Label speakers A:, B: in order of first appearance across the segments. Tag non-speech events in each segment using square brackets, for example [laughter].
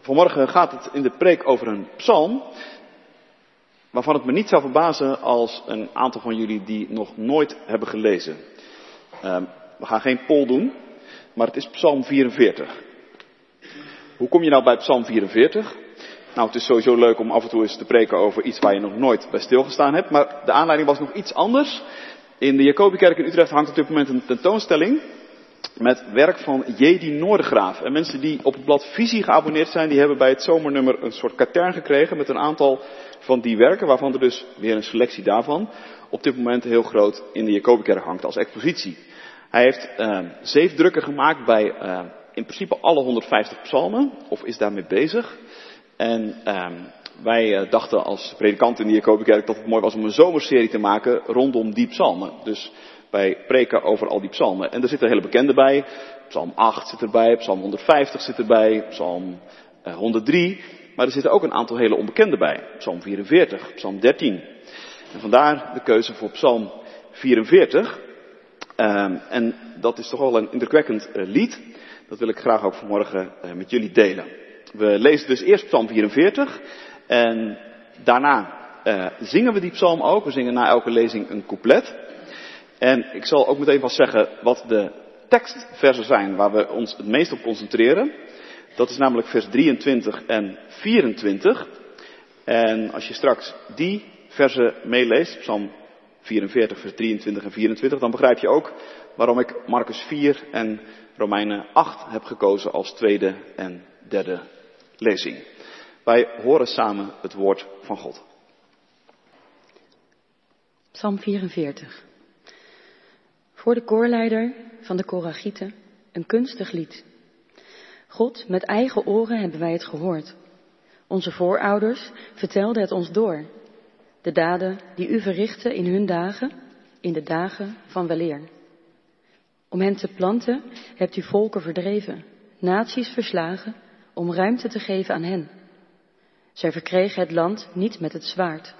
A: Vanmorgen gaat het in de preek over een psalm, waarvan het me niet zou verbazen als een aantal van jullie die nog nooit hebben gelezen. Uh, we gaan geen poll doen, maar het is psalm 44. Hoe kom je nou bij psalm 44? Nou, het is sowieso leuk om af en toe eens te preken over iets waar je nog nooit bij stilgestaan hebt, maar de aanleiding was nog iets anders. In de Jacobikerk in Utrecht hangt op dit moment een tentoonstelling met werk van J.D. Noordegraaf. En mensen die op het blad Visie geabonneerd zijn, die hebben bij het zomernummer een soort katern gekregen met een aantal van die werken, waarvan er dus weer een selectie daarvan op dit moment heel groot in de Jacobikerk hangt als expositie. Hij heeft uh, zeven drukken gemaakt bij uh, in principe alle 150 psalmen, of is daarmee bezig. En uh, wij dachten als predikant in de Jacobikerk dat het mooi was om een zomerserie te maken rondom die psalmen. Dus wij preken over al die psalmen. En er zitten hele bekende bij. Psalm 8 zit erbij, Psalm 150 zit erbij, Psalm 103. Maar er zitten ook een aantal hele onbekende bij. Psalm 44, Psalm 13. En vandaar de keuze voor Psalm 44. Um, en dat is toch wel een indrukwekkend uh, lied. Dat wil ik graag ook vanmorgen uh, met jullie delen. We lezen dus eerst Psalm 44. En daarna zingen we die psalm ook. We zingen na elke lezing een couplet. En ik zal ook meteen vast zeggen wat de tekstversen zijn waar we ons het meest op concentreren. Dat is namelijk vers 23 en 24. En als je straks die versen meeleest, Psalm 44, vers 23 en 24, dan begrijp je ook waarom ik Marcus 4 en Romeinen 8 heb gekozen als tweede en derde lezing. Wij horen samen het woord van God.
B: Psalm 44. Voor de koorleider van de Koragieten een kunstig lied. God, met eigen oren hebben wij het gehoord. Onze voorouders vertelden het ons door. De daden die u verrichtte in hun dagen, in de dagen van weleer. Om hen te planten hebt u volken verdreven, naties verslagen, om ruimte te geven aan hen. Zij verkregen het land niet met het zwaard,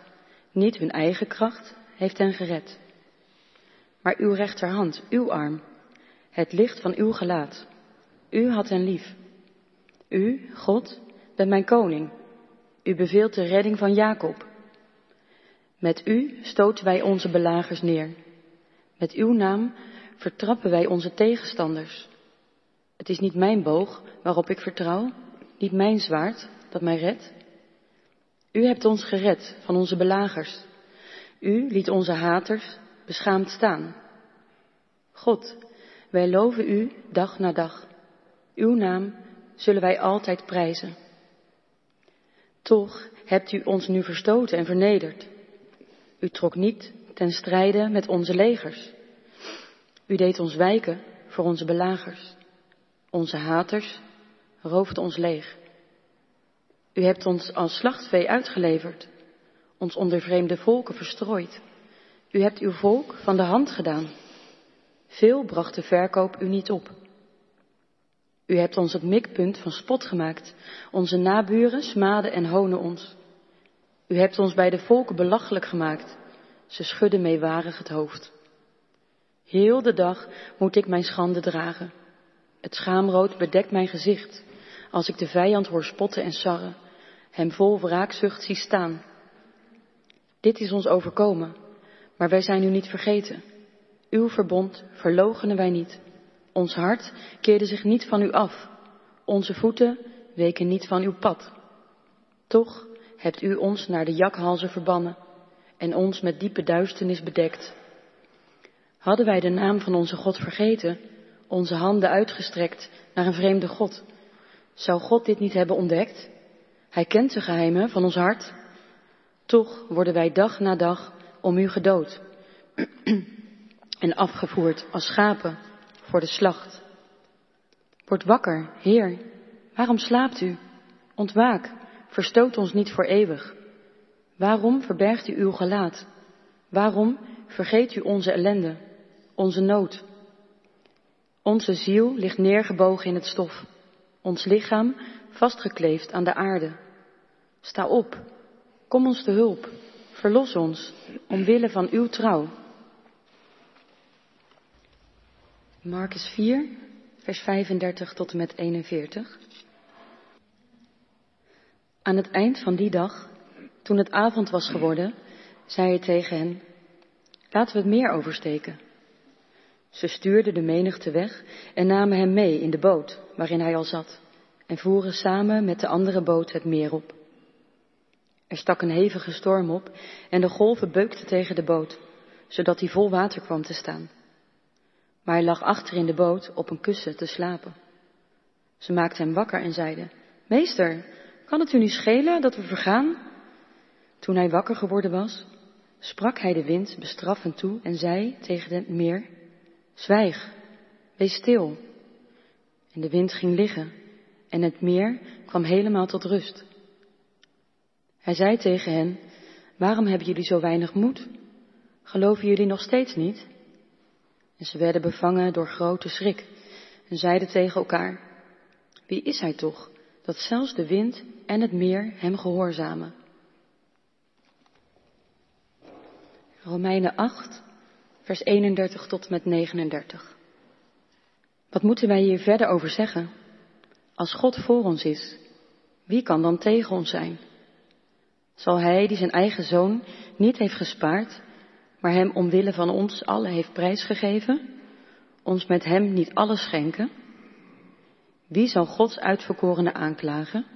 B: niet hun eigen kracht heeft hen gered. Maar uw rechterhand, uw arm, het licht van uw gelaat, u had hen lief. U, God, bent mijn koning. U beveelt de redding van Jacob. Met u stoten wij onze belagers neer. Met uw naam vertrappen wij onze tegenstanders. Het is niet mijn boog waarop ik vertrouw, niet mijn zwaard dat mij redt. U hebt ons gered van onze belagers. U liet onze haters beschaamd staan. God, wij loven u dag na dag. Uw naam zullen wij altijd prijzen. Toch hebt u ons nu verstoten en vernederd. U trok niet ten strijde met onze legers. U deed ons wijken voor onze belagers. Onze haters roofden ons leeg. U hebt ons als slachtvee uitgeleverd, ons onder vreemde volken verstrooid. U hebt uw volk van de hand gedaan. Veel bracht de verkoop u niet op. U hebt ons het mikpunt van spot gemaakt. Onze naburen smaden en honen ons. U hebt ons bij de volken belachelijk gemaakt. Ze schudden meewarig het hoofd. Heel de dag moet ik mijn schande dragen. Het schaamrood bedekt mijn gezicht als ik de vijand hoor spotten en sarren, hem vol wraakzucht zie staan. Dit is ons overkomen, maar wij zijn u niet vergeten. Uw verbond verloochenen wij niet. Ons hart keerde zich niet van u af. Onze voeten weken niet van uw pad. Toch hebt u ons naar de jakhalzen verbannen en ons met diepe duisternis bedekt. Hadden wij de naam van onze God vergeten, onze handen uitgestrekt naar een vreemde God, zou God dit niet hebben ontdekt? Hij kent de geheimen van ons hart. Toch worden wij dag na dag om u gedood [clears throat] en afgevoerd als schapen voor de slacht. Word wakker, Heer, waarom slaapt u? Ontwaak, verstoot ons niet voor eeuwig. Waarom verbergt u uw gelaat? Waarom vergeet u onze ellende, onze nood? Onze ziel ligt neergebogen in het stof, ons lichaam vastgekleefd aan de aarde. Sta op, kom ons te hulp, verlos ons, omwille van uw trouw. Marcus 4, vers 35 tot en met 41. Aan het eind van die dag, toen het avond was geworden, zei hij tegen hen, laten we het meer oversteken. Ze stuurden de menigte weg en namen hem mee in de boot waarin hij al zat en voeren samen met de andere boot het meer op. Er stak een hevige storm op en de golven beukten tegen de boot, zodat hij vol water kwam te staan. Maar hij lag achter in de boot op een kussen te slapen. Ze maakten hem wakker en zeiden, Meester, kan het u niet schelen dat we vergaan? Toen hij wakker geworden was, sprak hij de wind bestraffend toe en zei tegen het meer, Zwijg, wees stil. En de wind ging liggen en het meer kwam helemaal tot rust. Hij zei tegen hen, waarom hebben jullie zo weinig moed? Geloven jullie nog steeds niet? En ze werden bevangen door grote schrik en zeiden tegen elkaar, wie is hij toch, dat zelfs de wind en het meer hem gehoorzamen? Romeinen 8, vers 31 tot met 39. Wat moeten wij hier verder over zeggen? Als God voor ons is, wie kan dan tegen ons zijn? Zal Hij, die zijn eigen zoon niet heeft gespaard, maar Hem omwille van ons allen heeft prijsgegeven, ons met Hem niet alles schenken? Wie zal Gods uitverkorene aanklagen?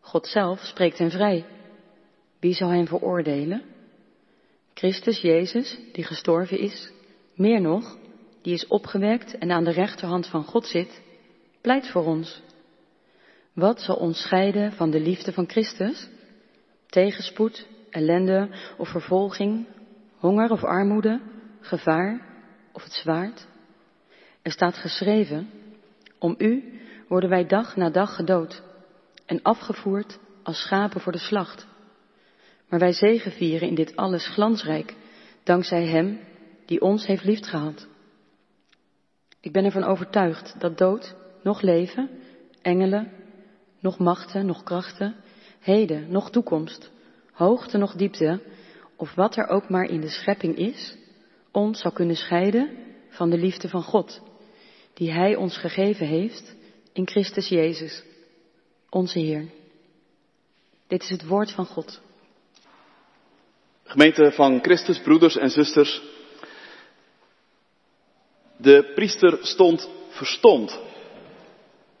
B: God zelf spreekt hen vrij. Wie zal hen veroordelen? Christus Jezus, die gestorven is, meer nog, die is opgewekt en aan de rechterhand van God zit, pleit voor ons. Wat zal ons scheiden van de liefde van Christus? Tegenspoed, ellende of vervolging, honger of armoede, gevaar of het zwaard? Er staat geschreven, om u worden wij dag na dag gedood en afgevoerd als schapen voor de slacht. Maar wij zegevieren in dit alles glansrijk, dankzij Hem die ons heeft liefgehad. Ik ben ervan overtuigd dat dood, nog leven, engelen, nog machten, nog krachten, heden, nog toekomst, hoogte, nog diepte, of wat er ook maar in de schepping is, ons zou kunnen scheiden van de liefde van God, die Hij ons gegeven heeft in Christus Jezus, onze Heer. Dit is het woord van God.
A: Gemeente van Christus, broeders en zusters. De priester stond verstomd.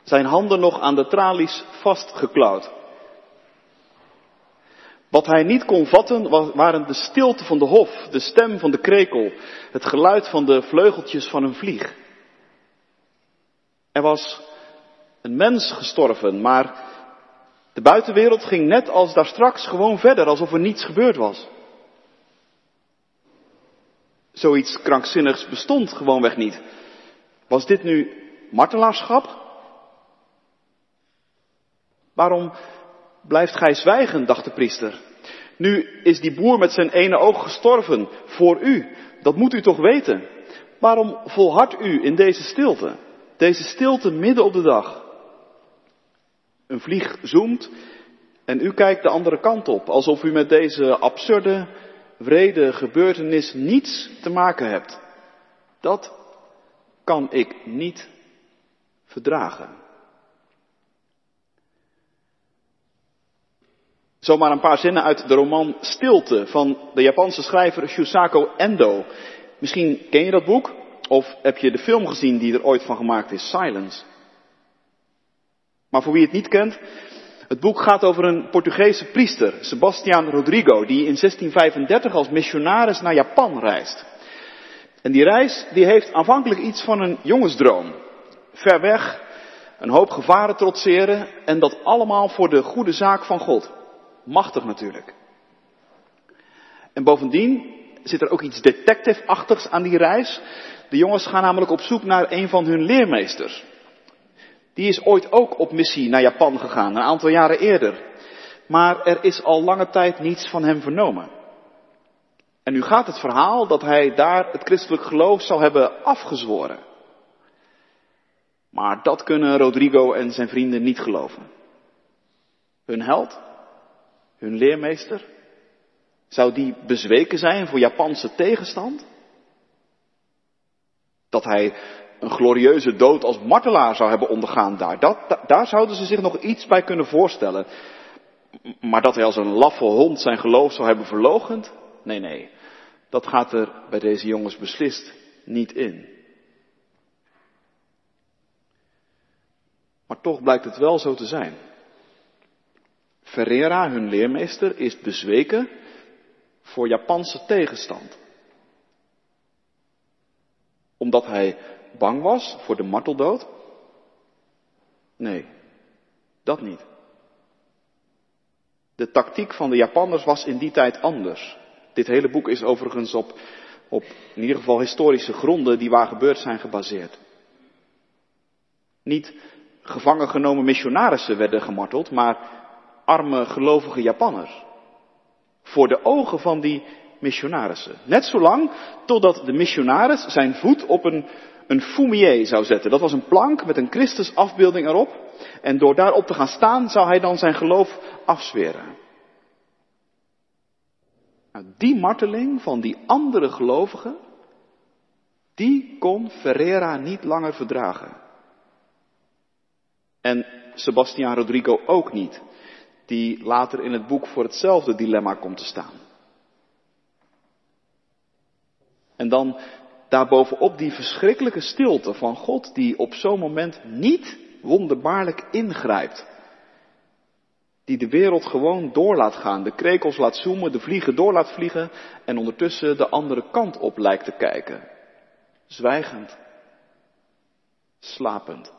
A: Zijn handen nog aan de tralies vastgeklauwd. Wat hij niet kon vatten waren de stilte van de hof, de stem van de krekel, het geluid van de vleugeltjes van een vlieg. Er was een mens gestorven, maar de buitenwereld ging net als daar straks gewoon verder, alsof er niets gebeurd was. Zoiets krankzinnigs bestond gewoonweg niet. Was dit nu martelaarschap? Waarom blijft gij zwijgen, dacht de priester. Nu is die boer met zijn ene oog gestorven voor u. Dat moet u toch weten. Waarom volhardt u in deze stilte? Deze stilte midden op de dag. Een vlieg zoemt en u kijkt de andere kant op, alsof u met deze absurde, vrede gebeurtenis niets te maken hebt. Dat kan ik niet verdragen. Zomaar een paar zinnen uit de roman Stilte van de Japanse schrijver Shusako Endo. Misschien ken je dat boek of heb je de film gezien die er ooit van gemaakt is, Silence. Maar voor wie het niet kent, het boek gaat over een Portugese priester, Sebastian Rodrigo, die in 1635 als missionaris naar Japan reist. En die reis die heeft aanvankelijk iets van een jongensdroom. Ver weg, een hoop gevaren trotseren en dat allemaal voor de goede zaak van God. Machtig natuurlijk. En bovendien zit er ook iets detective-achtigs aan die reis. De jongens gaan namelijk op zoek naar een van hun leermeesters. Die is ooit ook op missie naar Japan gegaan, een aantal jaren eerder. Maar er is al lange tijd niets van hem vernomen. En nu gaat het verhaal dat hij daar het christelijk geloof zou hebben afgezworen. Maar dat kunnen Rodrigo en zijn vrienden niet geloven. Hun held, hun leermeester, zou die bezweken zijn voor Japanse tegenstand? Dat hij een glorieuze dood als martelaar zou hebben ondergaan daar. Dat, daar zouden ze zich nog iets bij kunnen voorstellen. Maar dat hij als een laffe hond zijn geloof zou hebben verlogend? Nee, nee. Dat gaat er bij deze jongens beslist niet in. Maar toch blijkt het wel zo te zijn. Ferreira, hun leermeester, is bezweken voor Japanse tegenstand. Omdat hij bang was voor de marteldood? Nee, dat niet. De tactiek van de Japanners was in die tijd anders. Dit hele boek is overigens op, op in ieder geval historische gronden die waar gebeurd zijn gebaseerd. Niet gevangen genomen missionarissen werden gemarteld, maar arme gelovige Japanners. Voor de ogen van die missionarissen. Net zolang totdat de missionaris zijn voet op een, een fumier zou zetten. Dat was een plank met een Christusafbeelding erop. En door daarop te gaan staan zou hij dan zijn geloof afzweren. Nou, die marteling van die andere gelovigen, die kon Ferreira niet langer verdragen. En Sebastian Rodrigo ook niet, die later in het boek voor hetzelfde dilemma komt te staan. En dan daarbovenop die verschrikkelijke stilte van God die op zo'n moment niet wonderbaarlijk ingrijpt. Die de wereld gewoon door laat gaan, de krekels laat zoomen, de vliegen door laat vliegen en ondertussen de andere kant op lijkt te kijken. Zwijgend, slapend.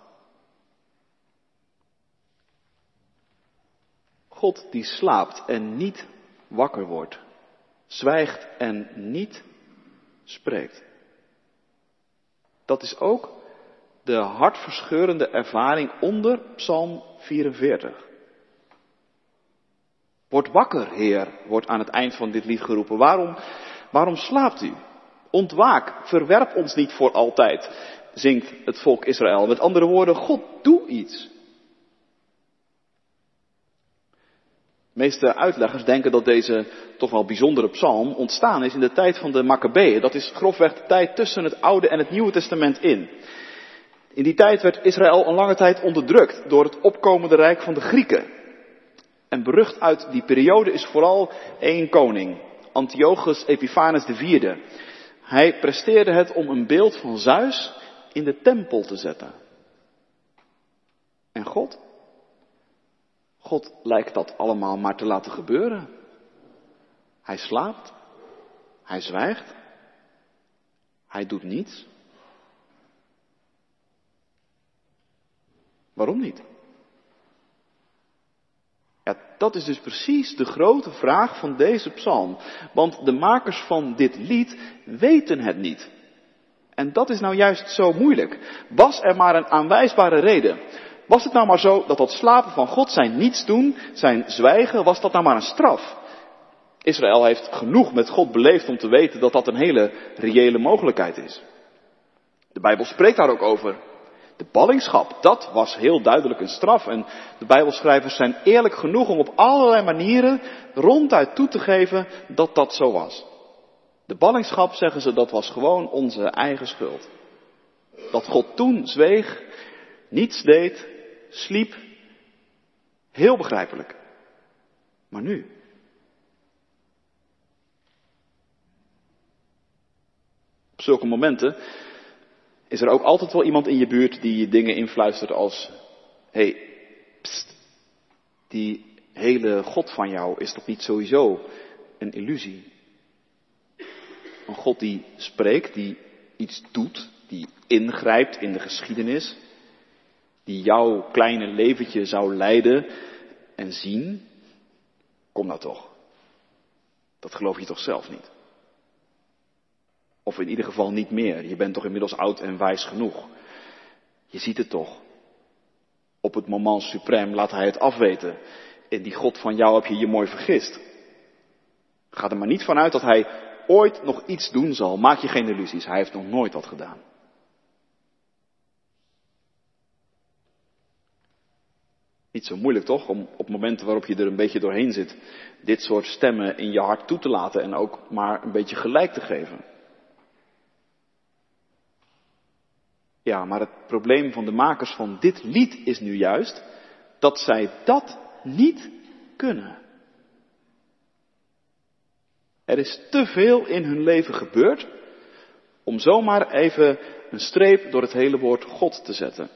A: God die slaapt en niet wakker wordt, zwijgt en niet spreekt. Dat is ook de hartverscheurende ervaring onder Psalm 44. Word wakker, Heer, wordt aan het eind van dit lied geroepen. Waarom, waarom slaapt u? Ontwaak, verwerp ons niet voor altijd, zingt het volk Israël. Met andere woorden, God, doe iets. De meeste uitleggers denken dat deze toch wel bijzondere psalm ontstaan is in de tijd van de Maccabeeën. Dat is grofweg de tijd tussen het Oude en het Nieuwe Testament in. In die tijd werd Israël een lange tijd onderdrukt door het opkomende rijk van de Grieken. En berucht uit die periode is vooral één koning, Antiochus Epiphanes IV. Hij presteerde het om een beeld van Zeus in de tempel te zetten. En God? God lijkt dat allemaal maar te laten gebeuren. Hij slaapt. Hij zwijgt. Hij doet niets. Waarom niet? Ja, dat is dus precies de grote vraag van deze psalm. Want de makers van dit lied weten het niet. En dat is nou juist zo moeilijk. Was er maar een aanwijsbare reden? Was het nou maar zo dat dat slapen van God, zijn niets doen, zijn zwijgen, was dat nou maar een straf? Israël heeft genoeg met God beleefd om te weten dat dat een hele reële mogelijkheid is. De Bijbel spreekt daar ook over. De ballingschap, dat was heel duidelijk een straf. En de Bijbelschrijvers zijn eerlijk genoeg om op allerlei manieren ronduit toe te geven dat dat zo was. De ballingschap, zeggen ze, dat was gewoon onze eigen schuld. Dat God toen zweeg, niets deed, sliep. Heel begrijpelijk. Maar nu? Op zulke momenten is er ook altijd wel iemand in je buurt die je dingen influistert als, hé, hey, pst, die hele God van jou is toch niet sowieso een illusie? Een God die spreekt, die iets doet, die ingrijpt in de geschiedenis, die jouw kleine leventje zou leiden en zien, kom nou toch. Dat geloof je toch zelf niet? Of in ieder geval niet meer. Je bent toch inmiddels oud en wijs genoeg. Je ziet het toch. Op het moment suprem laat hij het afweten. In die God van jou heb je je mooi vergist. Ga er maar niet vanuit dat hij ooit nog iets doen zal. Maak je geen illusies. Hij heeft nog nooit wat gedaan. Niet zo moeilijk toch, om op momenten waarop je er een beetje doorheen zit, dit soort stemmen in je hart toe te laten en ook maar een beetje gelijk te geven. Ja, maar het probleem van de makers van dit lied is nu juist dat zij dat niet kunnen. Er is te veel in hun leven gebeurd om zomaar even een streep door het hele woord God te zetten.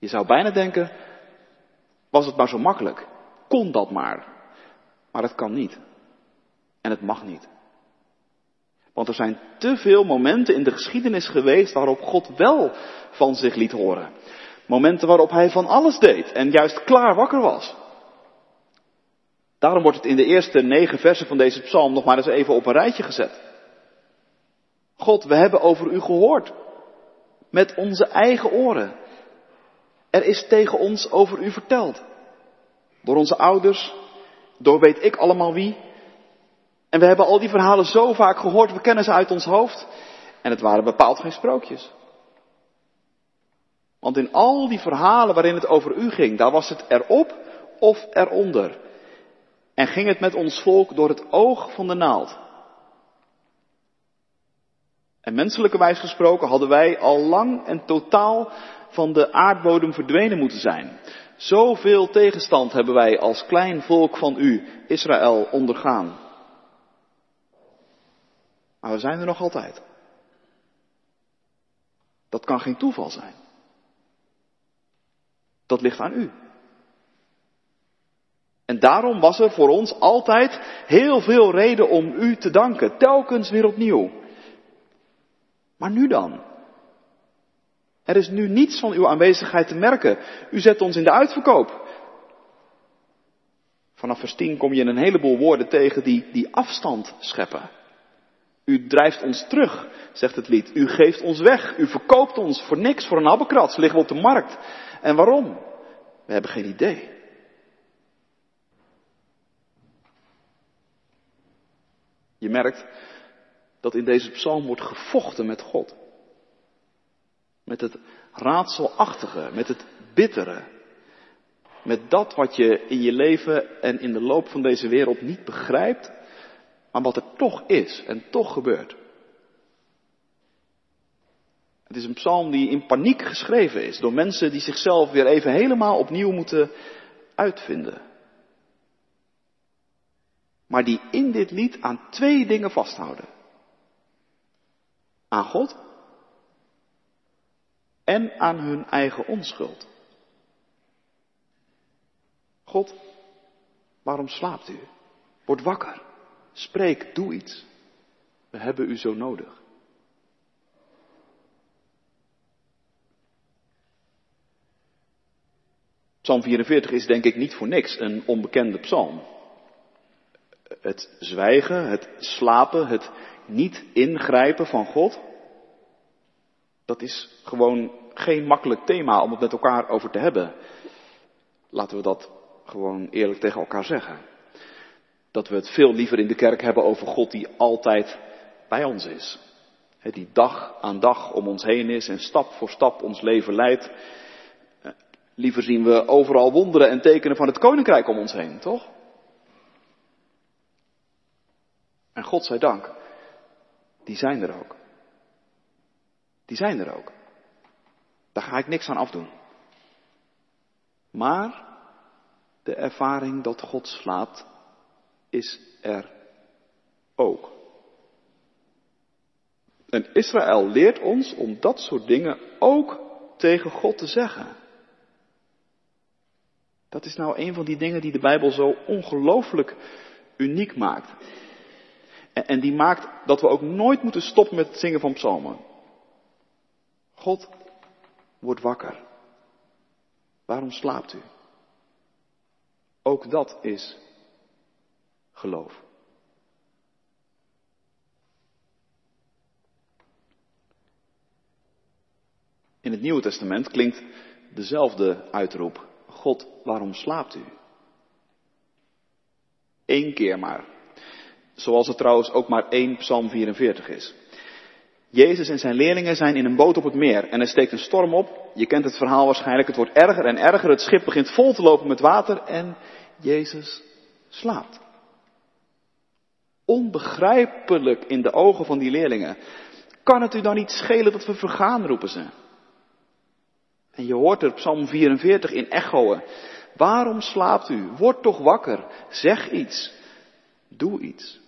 A: Je zou bijna denken, was het maar zo makkelijk? Kon dat maar? Maar het kan niet. En het mag niet. Want er zijn te veel momenten in de geschiedenis geweest waarop God wel van zich liet horen. Momenten waarop hij van alles deed en juist klaar wakker was. Daarom wordt het in de eerste negen versen van deze psalm nog maar eens even op een rijtje gezet. God, we hebben over u gehoord. Met onze eigen oren. Er is tegen ons over u verteld. Door onze ouders, door weet ik allemaal wie. En we hebben al die verhalen zo vaak gehoord, we kennen ze uit ons hoofd. En het waren bepaald geen sprookjes. Want in al die verhalen waarin het over u ging, daar was het erop of eronder. En ging het met ons volk door het oog van de naald. En menselijke wijs gesproken hadden wij al lang en totaal van de aardbodem verdwenen moeten zijn. Zoveel tegenstand hebben wij als klein volk van u, Israël, ondergaan. Maar we zijn er nog altijd. Dat kan geen toeval zijn. Dat ligt aan u. En daarom was er voor ons altijd heel veel reden om u te danken, telkens weer opnieuw. Maar nu dan? Er is nu niets van uw aanwezigheid te merken. U zet ons in de uitverkoop. Vanaf vers 10 kom je een heleboel woorden tegen die, die afstand scheppen. U drijft ons terug, zegt het lied. U geeft ons weg. U verkoopt ons voor niks, voor een habbekrats. Liggen we op de markt. En waarom? We hebben geen idee. Je merkt dat in deze psalm wordt gevochten met God. Met het raadselachtige, met het bittere. Met dat wat je in je leven en in de loop van deze wereld niet begrijpt, maar wat er toch is en toch gebeurt. Het is een psalm die in paniek geschreven is door mensen die zichzelf weer even helemaal opnieuw moeten uitvinden. Maar die in dit lied aan twee dingen vasthouden. Aan God en aan hun eigen onschuld. God, waarom slaapt u? Word wakker. Spreek, doe iets. We hebben u zo nodig. Psalm 44 is denk ik niet voor niks een onbekende psalm. Het zwijgen, het slapen, het niet ingrijpen van God, dat is gewoon geen makkelijk thema om het met elkaar over te hebben. Laten we dat gewoon eerlijk tegen elkaar zeggen. Dat we het veel liever in de kerk hebben over God die altijd bij ons is. Die dag aan dag om ons heen is en stap voor stap ons leven leidt. Liever zien we overal wonderen en tekenen van het koninkrijk om ons heen, toch? En God zij dank, die zijn er ook. Die zijn er ook. Daar ga ik niks aan afdoen. Maar de ervaring dat God slaapt, is er ook. En Israël leert ons om dat soort dingen ook tegen God te zeggen. Dat is nou een van die dingen die de Bijbel zo ongelooflijk uniek maakt. En die maakt dat we ook nooit moeten stoppen met het zingen van psalmen. God wordt wakker. Waarom slaapt u? Ook dat is geloof. In het Nieuwe Testament klinkt dezelfde uitroep. God, waarom slaapt u? Eén keer maar. Zoals het trouwens ook maar één Psalm 44 is. Jezus en zijn leerlingen zijn in een boot op het meer en er steekt een storm op. Je kent het verhaal waarschijnlijk. Het wordt erger en erger. Het schip begint vol te lopen met water en Jezus slaapt. Onbegrijpelijk in de ogen van die leerlingen. Kan het u dan niet schelen dat we vergaan, roepen ze. En je hoort er Psalm 44 in echoen. Waarom slaapt u? Word toch wakker. Zeg iets. Doe iets.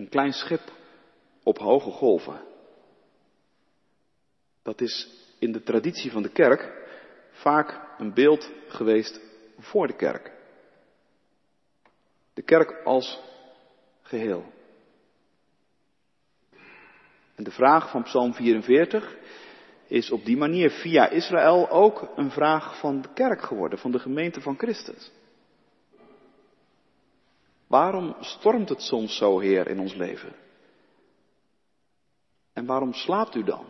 A: Een klein schip op hoge golven. Dat is in de traditie van de kerk vaak een beeld geweest voor de kerk. De kerk als geheel. En de vraag van Psalm 44 is op die manier via Israël ook een vraag van de kerk geworden, van de gemeente van Christus. Waarom stormt het soms zo, Heer, in ons leven? En waarom slaapt u dan?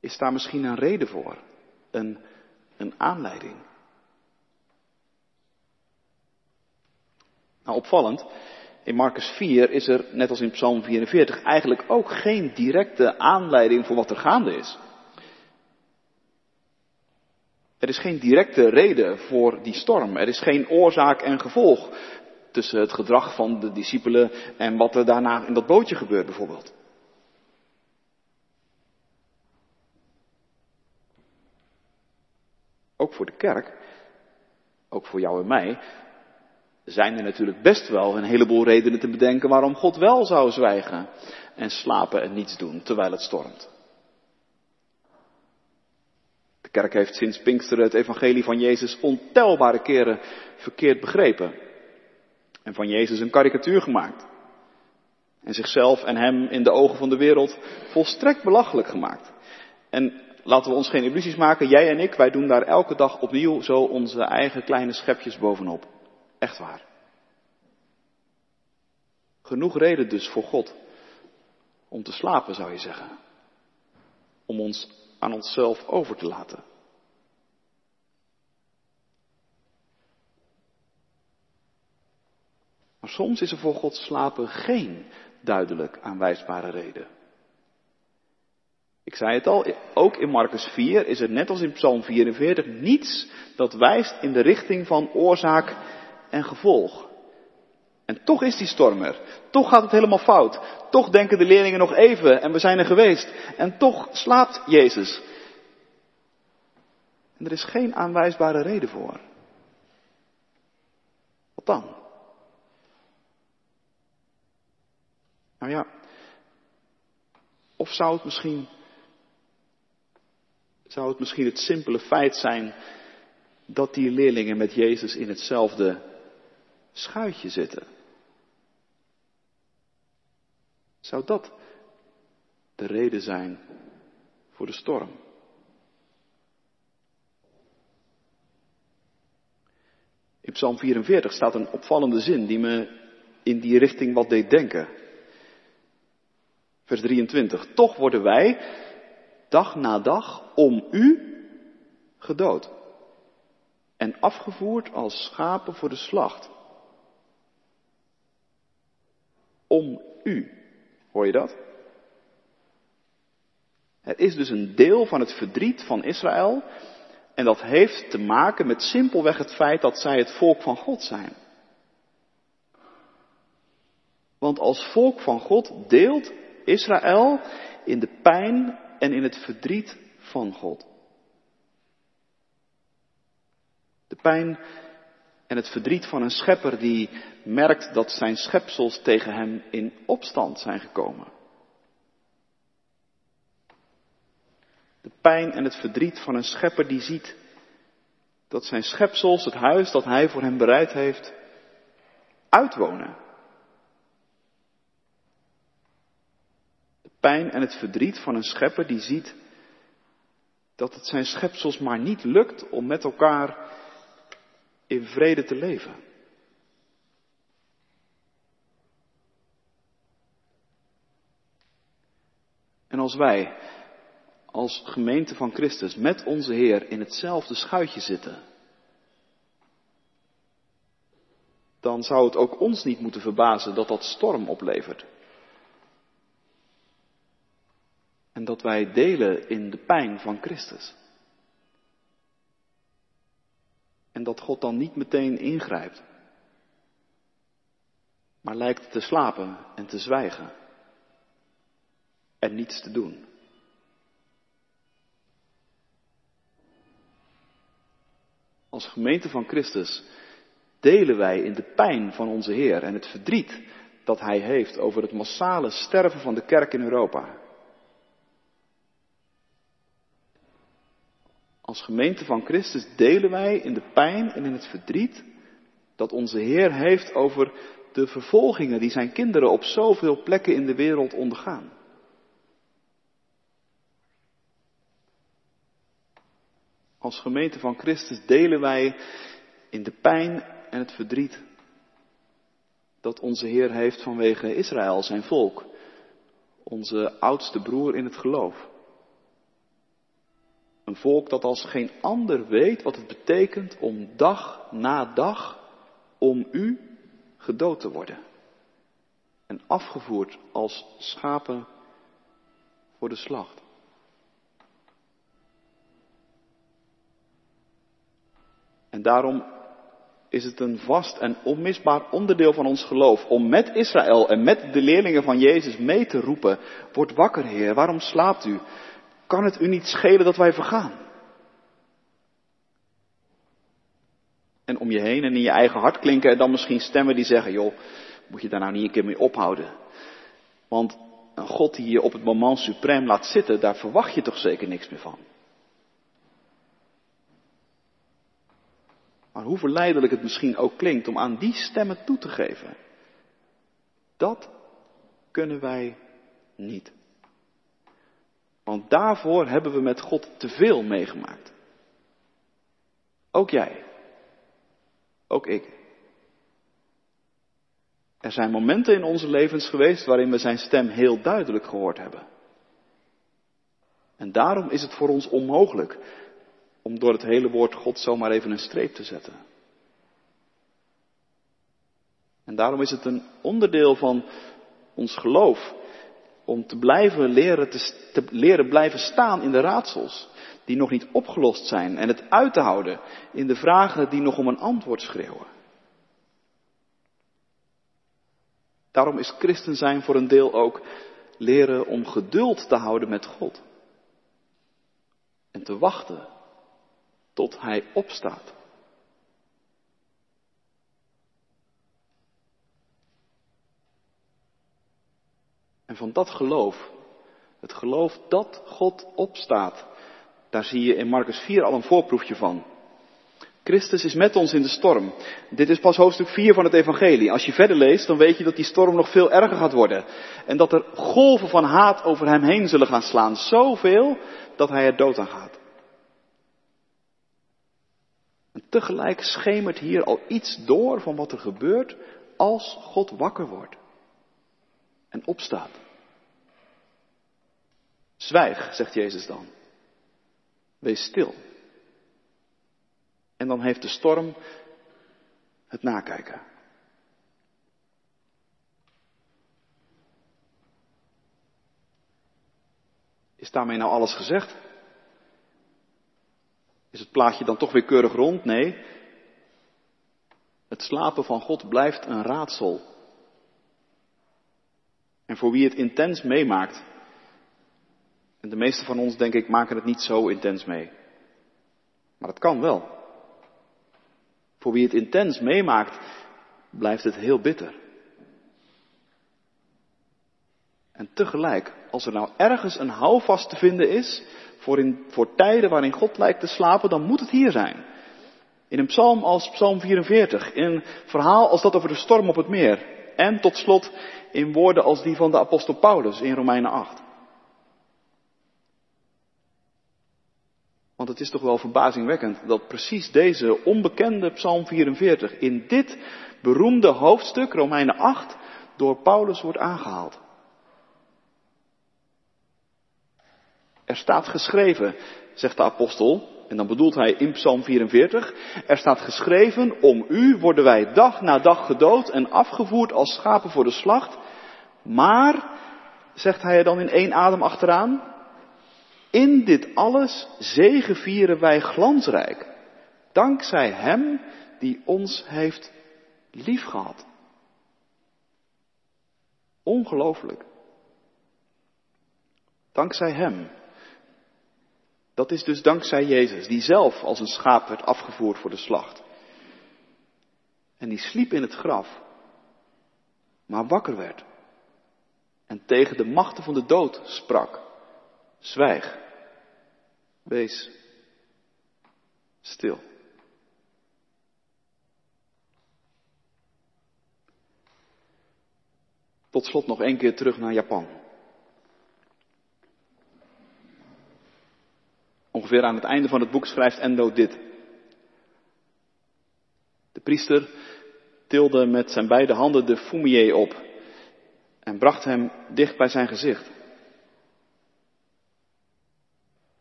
A: Is daar misschien een reden voor? Een, een aanleiding? Nou, opvallend. In Marcus 4 is er, net als in Psalm 44, eigenlijk ook geen directe aanleiding voor wat er gaande is. Er is geen directe reden voor die storm. Er is geen oorzaak en gevolg tussen het gedrag van de discipelen en wat er daarna in dat bootje gebeurt bijvoorbeeld. Ook voor de kerk, ook voor jou en mij, zijn er natuurlijk best wel een heleboel redenen te bedenken waarom God wel zou zwijgen en slapen en niets doen terwijl het stormt. De kerk heeft sinds Pinksteren het evangelie van Jezus ontelbare keren verkeerd begrepen. En van Jezus een karikatuur gemaakt. En zichzelf en hem in de ogen van de wereld volstrekt belachelijk gemaakt. En laten we ons geen illusies maken, jij en ik, wij doen daar elke dag opnieuw zo onze eigen kleine schepjes bovenop. Echt waar. Genoeg reden dus voor God om te slapen, zou je zeggen. Om ons aan onszelf over te laten. Maar soms is er voor God slapen geen duidelijk aanwijsbare reden. Ik zei het al, ook in Marcus 4 is er net als in Psalm 44 niets dat wijst in de richting van oorzaak en gevolg. En toch is die storm er. Toch gaat het helemaal fout. Toch denken de leerlingen nog even en we zijn er geweest. En toch slaapt Jezus. En er is geen aanwijsbare reden voor. Wat dan? Nou ja, of zou het misschien, zou het misschien het simpele feit zijn dat die leerlingen met Jezus in hetzelfde schuitje zitten? Zou dat de reden zijn voor de storm? In Psalm 44 staat een opvallende zin die me in die richting wat deed denken. Vers 23. Toch worden wij dag na dag om u gedood en afgevoerd als schapen voor de slacht. Om u. Hoor je dat? Er is dus een deel van het verdriet van Israël en dat heeft te maken met simpelweg het feit dat zij het volk van God zijn. Want als volk van God deelt Israël in de pijn en in het verdriet van God. De pijn en het verdriet van een schepper die merkt dat zijn schepsels tegen hem in opstand zijn gekomen. De pijn en het verdriet van een schepper die ziet dat zijn schepsels, het huis dat hij voor hem bereid heeft, uitwonen. De pijn en het verdriet van een schepper die ziet dat het zijn schepsels maar niet lukt om met elkaar in vrede te leven. En als wij, als gemeente van Christus, met onze Heer in hetzelfde schuitje zitten, dan zou het ook ons niet moeten verbazen dat dat storm oplevert. En dat wij delen in de pijn van Christus. En dat God dan niet meteen ingrijpt, maar lijkt te slapen en te zwijgen. en niets te doen. Als gemeente van Christus delen wij in de pijn van onze Heer en het verdriet dat Hij heeft over het massale sterven van de kerk in Europa. Als gemeente van Christus delen wij in de pijn en in het verdriet dat onze Heer heeft over de vervolgingen die zijn kinderen op zoveel plekken in de wereld ondergaan. Als gemeente van Christus delen wij in de pijn en het verdriet dat onze Heer heeft vanwege Israël, zijn volk, onze oudste broer in het geloof. Een volk dat als geen ander weet wat het betekent om dag na dag om u gedood te worden. En afgevoerd als schapen voor de slacht. En daarom is het een vast en onmisbaar onderdeel van ons geloof om met Israël en met de leerlingen van Jezus mee te roepen, word wakker Heer, waarom slaapt u? Kan het u niet schelen dat wij vergaan? En om je heen en in je eigen hart klinken er dan misschien stemmen die zeggen, joh, moet je daar nou niet een keer mee ophouden? Want een God die je op het moment suprem laat zitten, daar verwacht je toch zeker niks meer van. Maar hoe verleidelijk het misschien ook klinkt om aan die stemmen toe te geven, dat kunnen wij niet. Want daarvoor hebben we met God te veel meegemaakt. Ook jij. Ook ik. Er zijn momenten in onze levens geweest waarin we zijn stem heel duidelijk gehoord hebben. En daarom is het voor ons onmogelijk om door het hele woord God zomaar even een streep te zetten. En daarom is het een onderdeel van ons geloof om te blijven leren, te, leren blijven staan in de raadsels die nog niet opgelost zijn en het uit te houden in de vragen die nog om een antwoord schreeuwen. Daarom is christen zijn voor een deel ook leren om geduld te houden met God. En te wachten tot Hij opstaat. En van dat geloof, het geloof dat God opstaat, daar zie je in Marcus 4 al een voorproefje van. Christus is met ons in de storm. Dit is pas hoofdstuk 4 van het Evangelie. Als je verder leest, dan weet je dat die storm nog veel erger gaat worden. En dat er golven van haat over hem heen zullen gaan slaan. Zoveel dat hij er dood aan gaat. En tegelijk schemert hier al iets door van wat er gebeurt als God wakker wordt en opstaat. Zwijg, zegt Jezus dan. Wees stil. En dan heeft de storm het nakijken. Is daarmee nou alles gezegd? Is het plaatje dan toch weer keurig rond? Nee. Het slapen van God blijft een raadsel. En voor wie het intens meemaakt, en de meeste van ons, denk ik, maken het niet zo intens mee. Maar het kan wel. Voor wie het intens meemaakt, blijft het heel bitter. En tegelijk, als er nou ergens een houvast te vinden is voor, in, voor tijden waarin God lijkt te slapen, dan moet het hier zijn. In een psalm als Psalm 44, in een verhaal als dat over de storm op het meer. En tot slot in woorden als die van de apostel Paulus in Romeinen 8. Want het is toch wel verbazingwekkend dat precies deze onbekende Psalm 44 in dit beroemde hoofdstuk, Romeinen 8, door Paulus wordt aangehaald. Er staat geschreven, zegt de apostel, en dan bedoelt hij in Psalm 44, er staat geschreven, om u worden wij dag na dag gedood en afgevoerd als schapen voor de slacht. Maar, zegt hij er dan in één adem achteraan, in dit alles zegevieren wij glansrijk, dankzij Hem die ons heeft liefgehad. Ongelooflijk. Dankzij Hem. Dat is dus dankzij Jezus, die zelf als een schaap werd afgevoerd voor de slacht. En die sliep in het graf, maar wakker werd. En tegen de machten van de dood sprak. Zwijg. Wees stil. Tot slot nog één keer terug naar Japan. Ongeveer aan het einde van het boek schrijft Endo dit. De priester tilde met zijn beide handen de fumie op en bracht hem dicht bij zijn gezicht.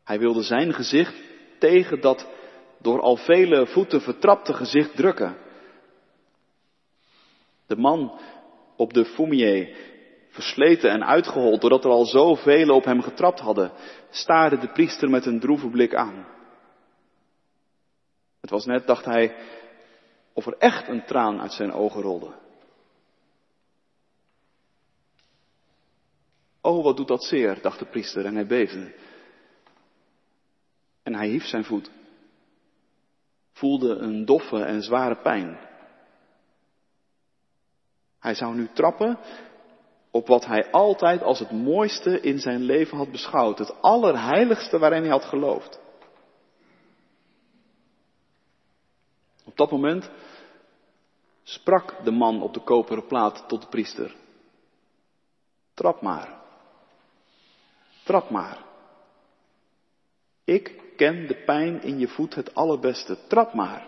A: Hij wilde zijn gezicht tegen dat door al vele voeten vertrapte gezicht drukken. De man op de fumie, versleten en uitgehold doordat er al zoveel op hem getrapt hadden, staarde de priester met een droeve blik aan. Het was net, dacht hij, of er echt een traan uit zijn ogen rolde. Oh, wat doet dat zeer, dacht de priester en hij beefde. En hij hief zijn voet. Voelde een doffe en zware pijn. Hij zou nu trappen op wat hij altijd als het mooiste in zijn leven had beschouwd. Het allerheiligste waarin hij had geloofd. Op dat moment sprak de man op de koperen plaat tot de priester. Trap maar. Trap maar. Ik ken de pijn in je voet het allerbeste. Trap maar.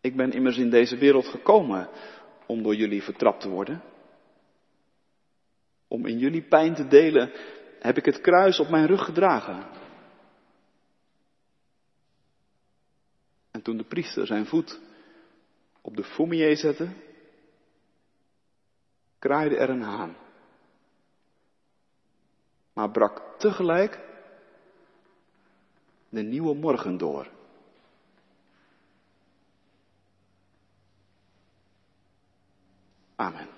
A: Ik ben immers in deze wereld gekomen om door jullie vertrapt te worden. Om in jullie pijn te delen heb ik het kruis op mijn rug gedragen. En toen de priester zijn voet op de fumie zette, kraaide er een haan. Maar brak tegelijk de nieuwe morgen door. Amen.